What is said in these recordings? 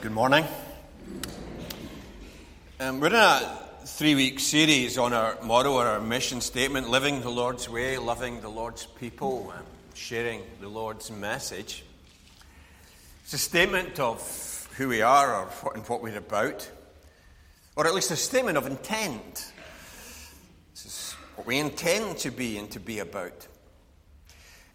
Good morning. Um, we're in a three week series on our motto or our mission statement living the Lord's way, loving the Lord's people, and sharing the Lord's message. It's a statement of who we are or what, and what we're about, or at least a statement of intent. This is what we intend to be and to be about.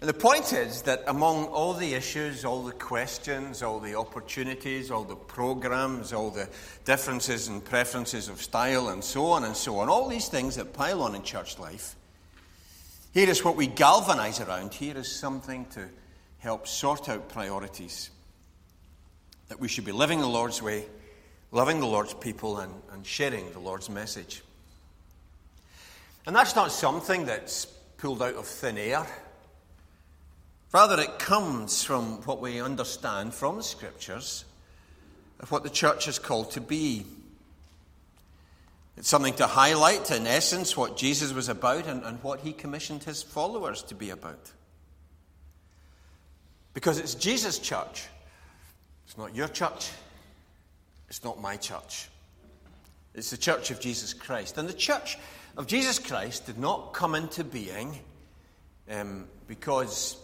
And the point is that among all the issues, all the questions, all the opportunities, all the programs, all the differences and preferences of style, and so on and so on, all these things that pile on in church life, here is what we galvanize around. Here is something to help sort out priorities. That we should be living the Lord's way, loving the Lord's people, and, and sharing the Lord's message. And that's not something that's pulled out of thin air. Rather, it comes from what we understand from the Scriptures of what the church is called to be. It's something to highlight, in essence, what Jesus was about and, and what he commissioned his followers to be about. Because it's Jesus' church. It's not your church. It's not my church. It's the church of Jesus Christ. And the church of Jesus Christ did not come into being um, because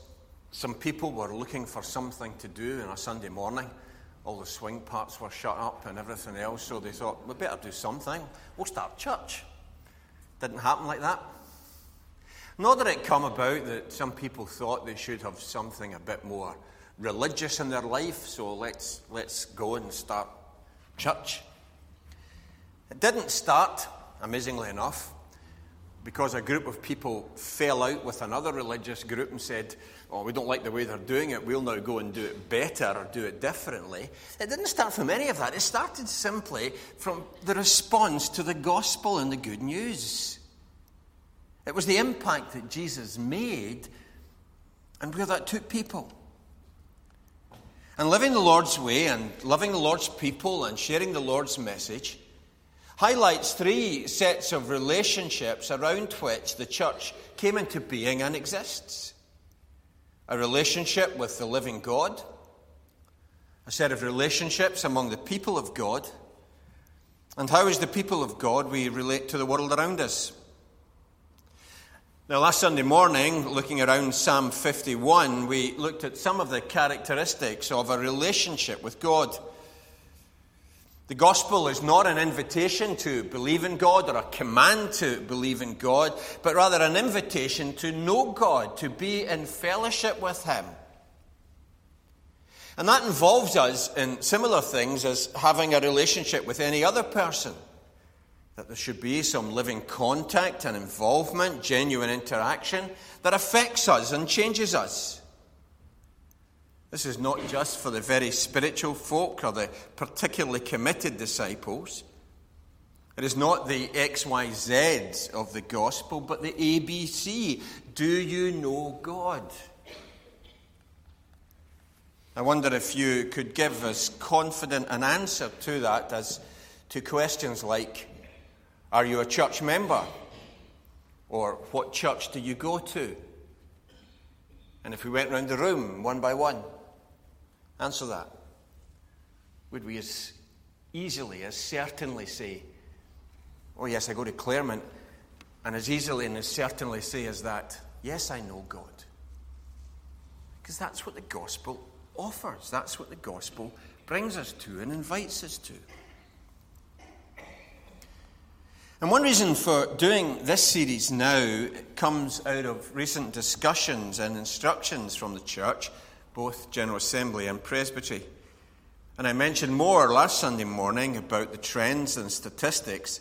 some people were looking for something to do on a Sunday morning. All the swing parts were shut up and everything else, so they thought, we better do something. We'll start church. Didn't happen like that. Nor did it come about that some people thought they should have something a bit more religious in their life, so let's, let's go and start church. It didn't start, amazingly enough, because a group of people fell out with another religious group and said, Oh, we don't like the way they're doing it, we'll now go and do it better or do it differently. It didn't start from any of that. It started simply from the response to the gospel and the good news. It was the impact that Jesus made and where that took people. And living the Lord's way and loving the Lord's people and sharing the Lord's message highlights three sets of relationships around which the church came into being and exists a relationship with the living God, a set of relationships among the people of God, and how, as the people of God, we relate to the world around us. Now, last Sunday morning, looking around Psalm 51, we looked at some of the characteristics of a relationship with God. The gospel is not an invitation to believe in God or a command to believe in God, but rather an invitation to know God, to be in fellowship with Him. And that involves us in similar things as having a relationship with any other person. That there should be some living contact and involvement, genuine interaction that affects us and changes us. This is not just for the very spiritual folk or the particularly committed disciples. It is not the XYZ of the gospel, but the ABC. Do you know God? I wonder if you could give as confident an answer to that as to questions like Are you a church member? Or what church do you go to? And if we went round the room one by one, Answer that. Would we as easily, as certainly say, Oh, yes, I go to Claremont, and as easily and as certainly say as that, Yes, I know God? Because that's what the gospel offers. That's what the gospel brings us to and invites us to. And one reason for doing this series now comes out of recent discussions and instructions from the church both General Assembly and Presbytery. And I mentioned more last Sunday morning about the trends and statistics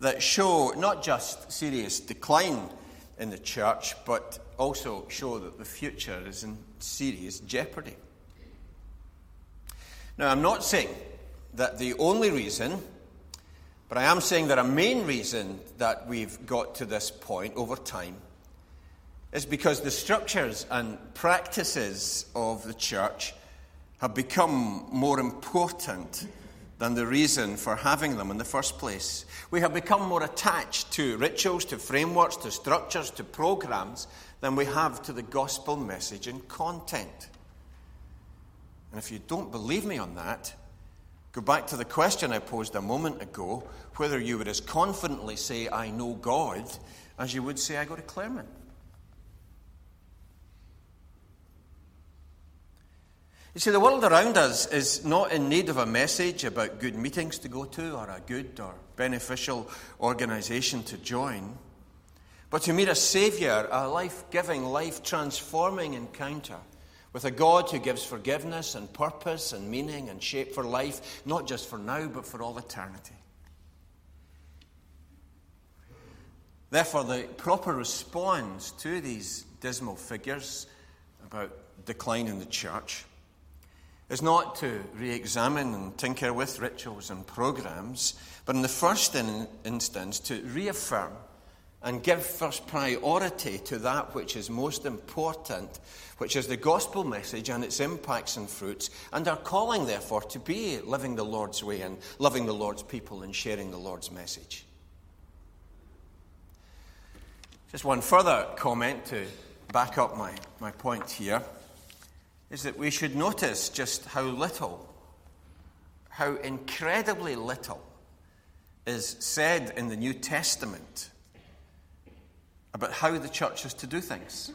that show not just serious decline in the church, but also show that the future is in serious jeopardy. Now, I'm not saying that the only reason, but I am saying that a main reason that we've got to this point over time is because the structures and practices of the church have become more important than the reason for having them in the first place. We have become more attached to rituals, to frameworks, to structures, to programs than we have to the gospel message and content. And if you don't believe me on that, Go back to the question I posed a moment ago whether you would as confidently say, I know God, as you would say, I go to Claremont. You see, the world around us is not in need of a message about good meetings to go to or a good or beneficial organization to join, but to meet a Savior, a life giving, life transforming encounter with a God who gives forgiveness and purpose and meaning and shape for life, not just for now, but for all eternity. Therefore, the proper response to these dismal figures about decline in the church is not to re examine and tinker with rituals and programs, but in the first in instance to reaffirm and give first priority to that which is most important, which is the gospel message and its impacts and fruits, and our calling, therefore, to be living the Lord's way and loving the Lord's people and sharing the Lord's message. Just one further comment to back up my, my point here is that we should notice just how little, how incredibly little is said in the New Testament about how the church is to do things.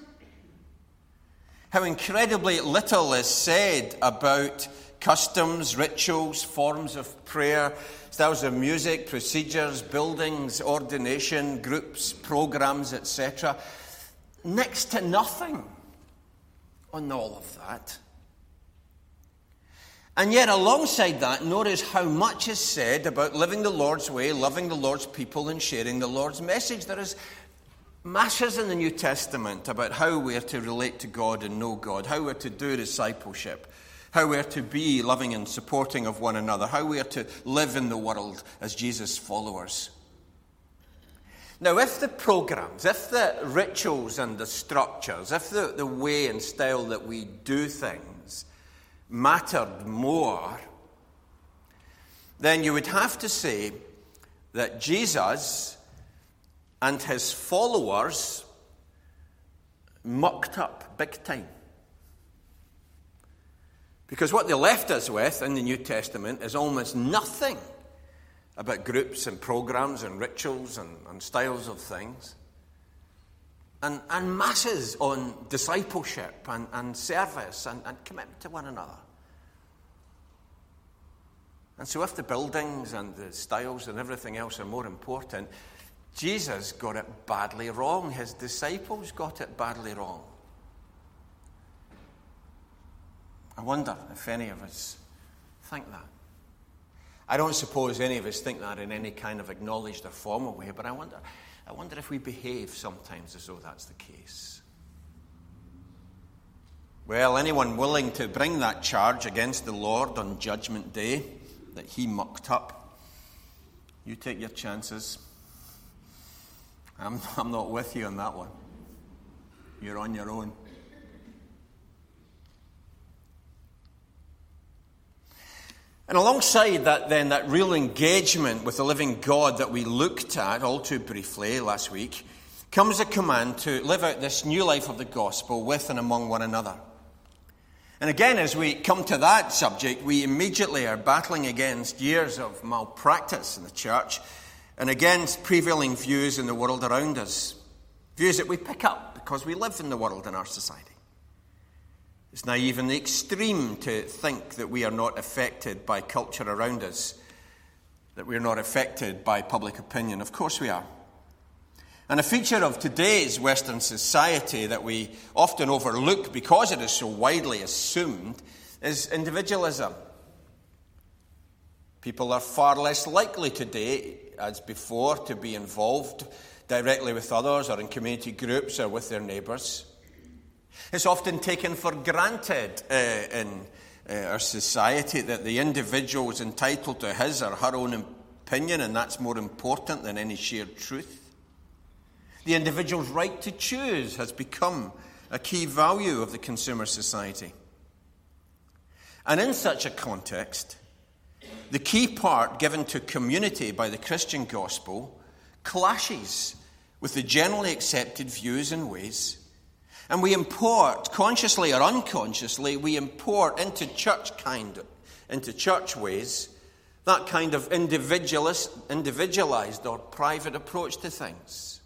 How incredibly little is said about customs, rituals, forms of prayer, styles of music, procedures, buildings, ordination, groups, programs, etc. Next to nothing on all of that. And yet, alongside that, notice how much is said about living the Lord's way, loving the Lord's people, and sharing the Lord's message. There is masses in the New Testament about how we are to relate to God and know God, how we're to do discipleship, how we're to be loving and supporting of one another, how we are to live in the world as Jesus' followers. Now, if the programs, if the rituals and the structures, if the, the way and style that we do things mattered more, then you would have to say that Jesus and his followers mucked up big time. Because what they left us with in the New Testament is almost nothing about groups and programs and rituals and, and styles of things. And, and masses on discipleship and, and service and, and commitment to one another. And so, if the buildings and the styles and everything else are more important, Jesus got it badly wrong. His disciples got it badly wrong. I wonder if any of us think that. I don't suppose any of us think that in any kind of acknowledged or formal way, but I wonder, I wonder if we behave sometimes as though that's the case. Well, anyone willing to bring that charge against the Lord on Judgment Day that he mucked up, you take your chances. I'm, I'm not with you on that one. You're on your own. And alongside that, then, that real engagement with the living God that we looked at all too briefly last week, comes a command to live out this new life of the gospel with and among one another. And again, as we come to that subject, we immediately are battling against years of malpractice in the church and against prevailing views in the world around us. Views that we pick up because we live in the world in our society. It's naive in the extreme to think that we are not affected by culture around us, that we are not affected by public opinion. Of course we are. And a feature of today's Western society that we often overlook because it is so widely assumed is individualism. People are far less likely today, as before, to be involved directly with others or in community groups or with their neighbours. It's often taken for granted uh, in uh, our society that the individual is entitled to his or her own opinion, and that's more important than any shared truth. The individual's right to choose has become a key value of the consumer society. And in such a context, the key part given to community by the Christian gospel clashes with the generally accepted views and ways and we import, consciously or unconsciously, we import into church kind, into church ways, that kind of individualist, individualized or private approach to things.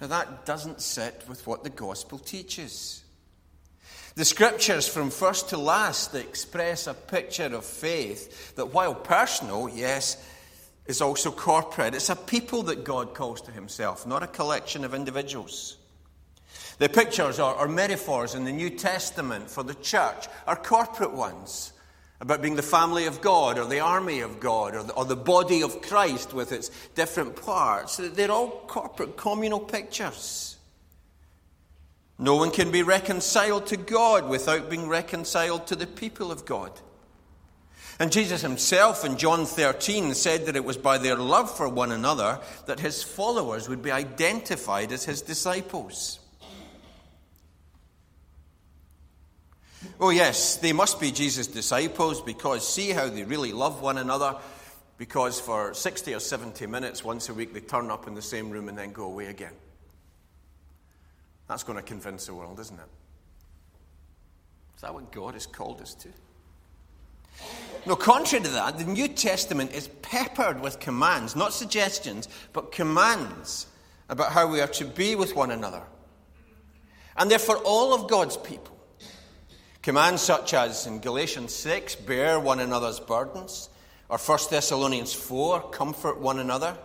Now, that doesn't sit with what the gospel teaches. The scriptures from first to last express a picture of faith that, while personal, yes, is also corporate. It's a people that God calls to himself, not a collection of individuals. The pictures or, or metaphors in the New Testament for the church are corporate ones about being the family of God or the army of God or the, or the, body of Christ with its different parts. They're all corporate, communal pictures. No one can be reconciled to God without being reconciled to the people of God. And Jesus himself in John 13 said that it was by their love for one another that his followers would be identified as his disciples. Oh, yes, they must be Jesus' disciples because see how they really love one another. Because for 60 or 70 minutes once a week they turn up in the same room and then go away again. That's going to convince the world, isn't it? Is that what God has called us to? No, contrary to that, the New Testament is peppered with commands, not suggestions, but commands about how we are to be with one another. And they're for all of God's people. Commands such as in Galatians 6, bear one another's burdens, or 1 Thessalonians 4, comfort one another.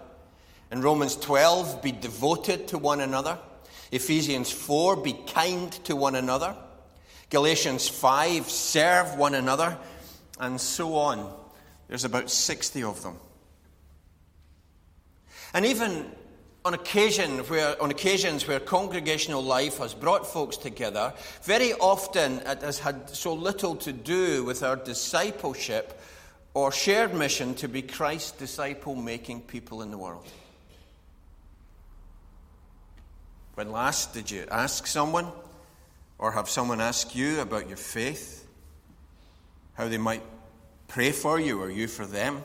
In Romans 12, be devoted to one another. Ephesians 4, be kind to one another. Galatians 5, serve one another. And so on. There's about 60 of them. And even on occasion where, on occasions where congregational life has brought folks together, very often it has had so little to do with our discipleship or shared mission to be Christ's disciple making people in the world. When last did you ask someone or have someone ask you about your faith? How they might pray for you or you for them?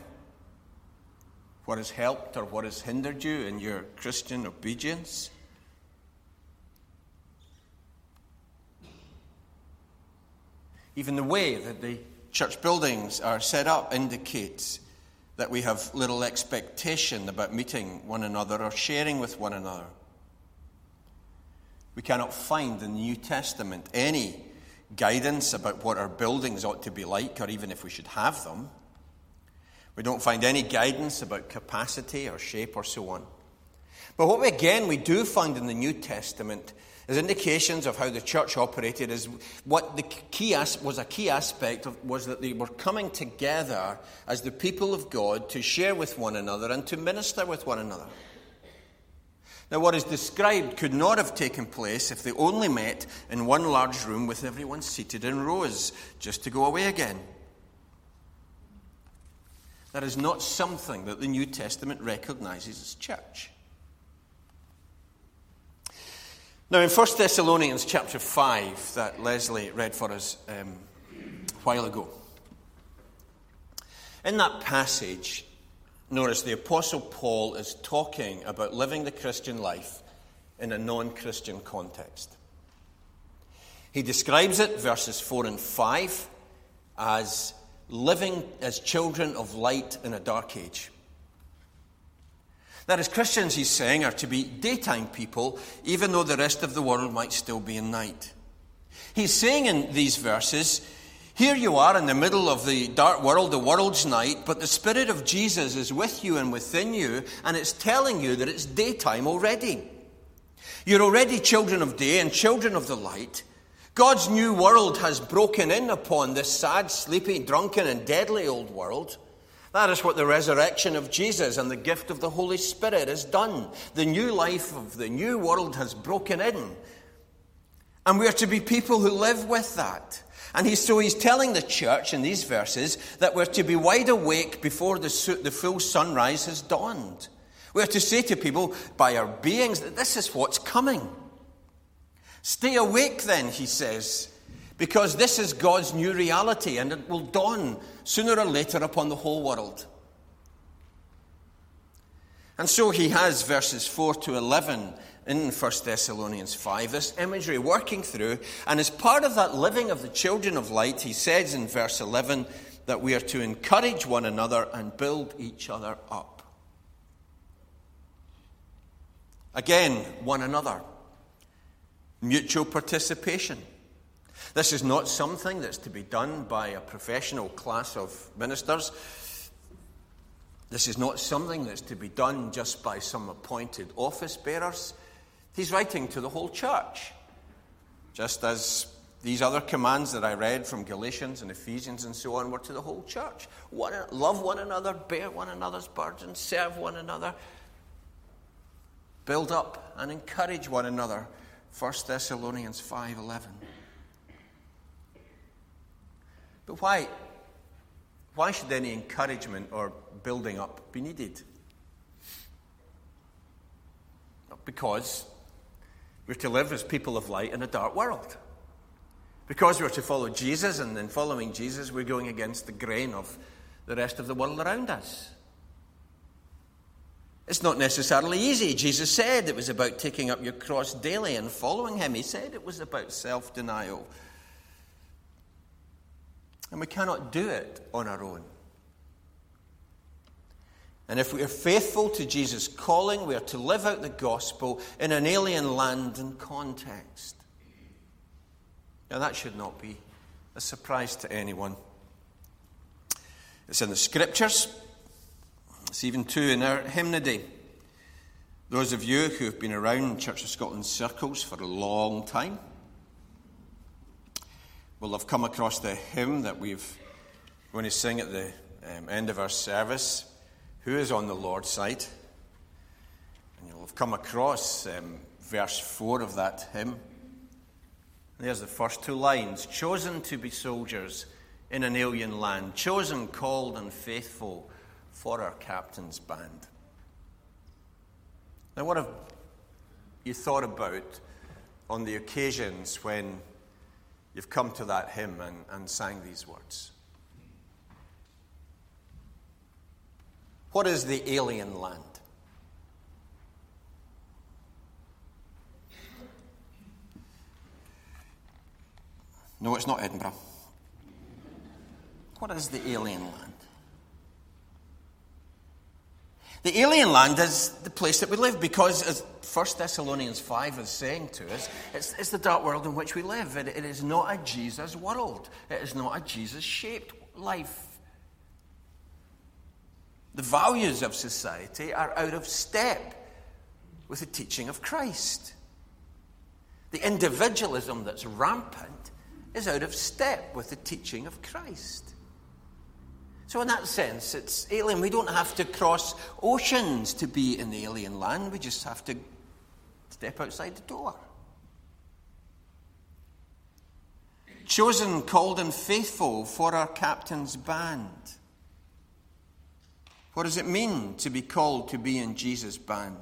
what has helped or what has hindered you in your Christian obedience? Even the way that the church buildings are set up indicates that we have little expectation about meeting one another or sharing with one another. We cannot find in the New Testament any guidance about what our buildings ought to be like, or even if we should have them. We don't find any guidance about capacity or shape or so on. But what we, again we do find in the New Testament is indications of how the church operated. Is what the key as, was a key aspect of, was that they were coming together as the people of God to share with one another and to minister with one another. Now, what is described could not have taken place if they only met in one large room with everyone seated in rows, just to go away again. That is not something that the New Testament recognizes as church. Now, in 1 Thessalonians chapter 5, that Leslie read for us um, a while ago, in that passage, notice the Apostle Paul is talking about living the Christian life in a non Christian context. He describes it, verses 4 and 5, as living as children of light in a dark age. That as Christians, he's saying, are to be daytime people, even though the rest of the world might still be in night. He's saying in these verses, here you are in the middle of the dark world, the world's night, but the Spirit of Jesus is with you and within you, and it's telling you that it's daytime already. You're already children of day and children of the light. God's new world has broken in upon this sad, sleepy, drunken, and deadly old world. That is what the resurrection of Jesus and the gift of the Holy Spirit has done. The new life of the new world has broken in. And we are to be people who live with that. And so he's telling the church in these verses that we're to be wide awake before the, the full sunrise has dawned. We're to say to people by our beings that this is what's coming. Stay awake then, he says, because this is God's new reality and it will dawn sooner or later upon the whole world. And so he has verses 4 to 11 in 1 Thessalonians 5, this imagery working through. And as part of that living of the children of light, he says in verse 11, that we are to encourage one another and build each other up. Again, one another. Mutual participation. This is not something that's to be done by a professional class of ministers. This is not something that's to be done just by some appointed office bearers. He's writing to the whole church, just as these other commands that I read from Galatians and Ephesians and so on were to the whole church. One, love one another, bear one another's burdens, serve one another, build up and encourage one another. 1 Thessalonians 5:11. But why why should any encouragement or building up be needed? Because we're to live as people of light in a dark world. Because we're to follow Jesus, and in following Jesus, we're going against the grain of the rest of the world around us. It's not necessarily easy. Jesus said it was about taking up your cross daily and following him. He said it was about self denial. And we cannot do it on our own. And if we are faithful to Jesus' calling, we are to live out the gospel in an alien land and context. Now, that should not be a surprise to anyone. It's in the scriptures, it's even true in our hymnody. Those of you who have been around Church of Scotland circles for a long time will have come across the hymn that we've going to sing at the um, end of our service who is on the Lord's side. And you'll have come across um, verse 4 of that hymn. There's the first two lines chosen to be soldiers in an alien land, chosen, called, and faithful for our captain's band. Now, what have you thought about on the occasions when you've come to that hymn and, and sang these words? What is the alien land? No, it's not Edinburgh. What is the alien land? The alien land is the place that we live because, as 1 Thessalonians 5 is saying to us, it's, it's the dark world in which we live. It, it is not a Jesus world, it is not a Jesus shaped life. The values of society are out of step with the teaching of Christ. The individualism that's rampant is out of step with the teaching of Christ. So, in that sense, it's alien. We don't have to cross oceans to be in the alien land, we just have to step outside the door. Chosen, called, and faithful for our captain's band. What does it mean to be called to be in Jesus' band?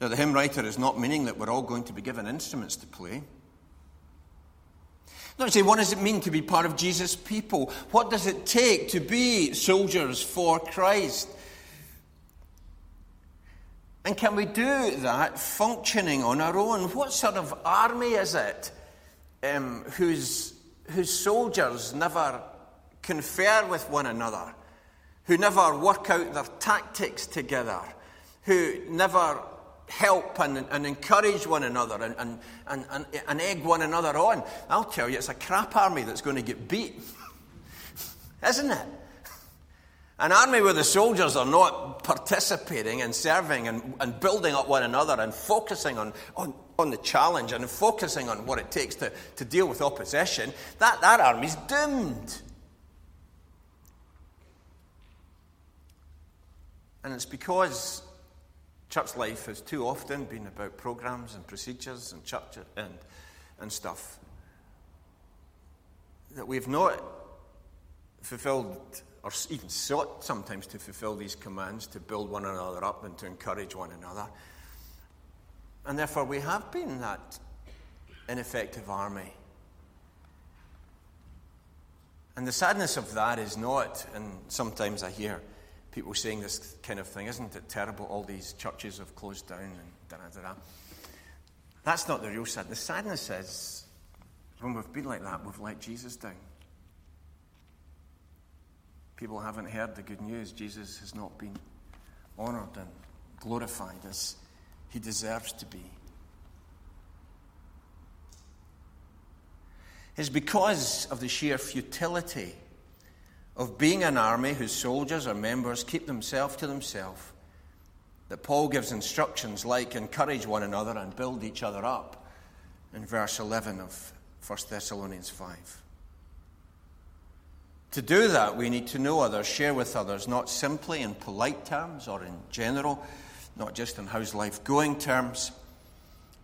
Now, the hymn writer is not meaning that we're all going to be given instruments to play. Not say, what does it mean to be part of Jesus' people? What does it take to be soldiers for Christ? And can we do that functioning on our own? What sort of army is it um, whose, whose soldiers never confer with one another? Who never work out their tactics together, who never help and, and encourage one another and, and, and, and, egg one another on. I'll tell you, it's a crap army that's going to get beat. Isn't it? An army where the soldiers are not participating and serving and, and building up one another and focusing on, on, on the challenge and focusing on what it takes to, to deal with opposition, that, that army's doomed. And it's because church life has too often been about programs and procedures and church and, and stuff that we've not fulfilled or even sought sometimes to fulfill these commands to build one another up and to encourage one another. And therefore, we have been that ineffective army. And the sadness of that is not, and sometimes I hear people saying this kind of thing. Isn't it terrible? All these churches have closed down and da da da. That's not the real sadness. The sadness is when we've been like that, we've let Jesus down. people haven't heard the good news. Jesus has not been honored and glorified as he deserves to be. It's because of the sheer futility of being an army whose soldiers or members keep themselves to themselves that Paul gives instructions like encourage one another and build each other up in verse 11 of 1 Thessalonians 5. To do that, we need to know others, share with others, not simply in polite terms or in general, not just in how's life going terms,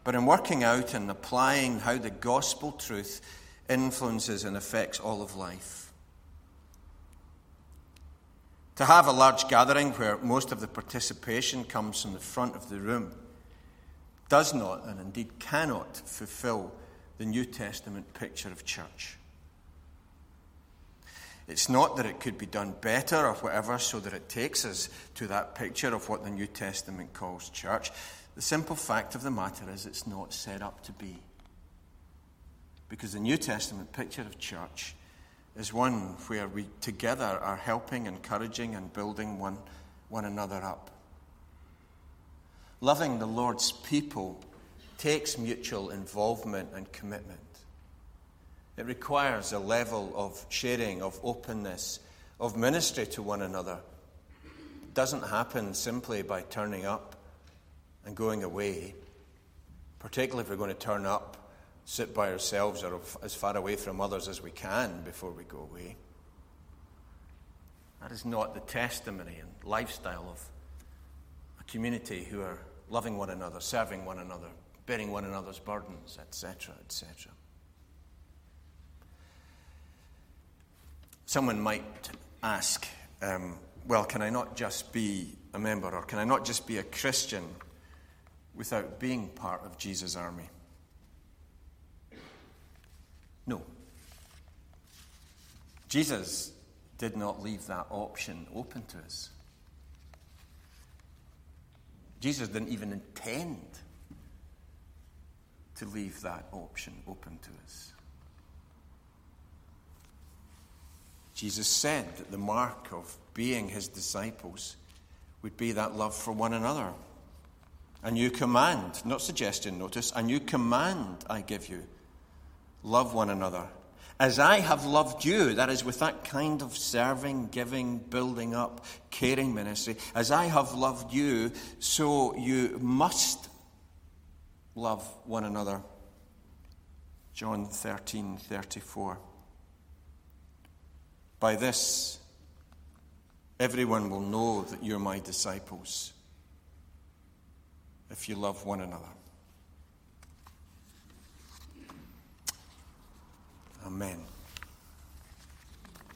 but in working out and applying how the gospel truth influences and affects all of life. To have a large gathering where most of the participation comes from the front of the room does not, and indeed cannot, fulfill the New Testament picture of church. It's not that it could be done better or whatever, so that it takes us to that picture of what the New Testament calls church. The simple fact of the matter is it's not set up to be. Because the New Testament picture of church is one where we together are helping, encouraging, and building one, one another up. Loving the Lord's people takes mutual involvement and commitment. It requires a level of sharing, of openness, of ministry to one another. It doesn't happen simply by turning up and going away, particularly if we're going to turn up, sit by ourselves, or as far away from others as we can before we go away. That is not the testimony and lifestyle of a community who are loving one another, serving one another, bearing one another's burdens, etc., etc. Someone might ask, um, well, can I not just be a member or can I not just be a Christian without being part of Jesus' army? No. Jesus did not leave that option open to us. Jesus didn't even intend to leave that option open to us. Jesus said that the mark of being his disciples would be that love for one another. A new command, not suggestion, notice, a new command I give you love one another. As I have loved you, that is, with that kind of serving, giving, building up, caring ministry, as I have loved you, so you must love one another. John 13 34. By this, everyone will know that you're my disciples if you love one another. Amen.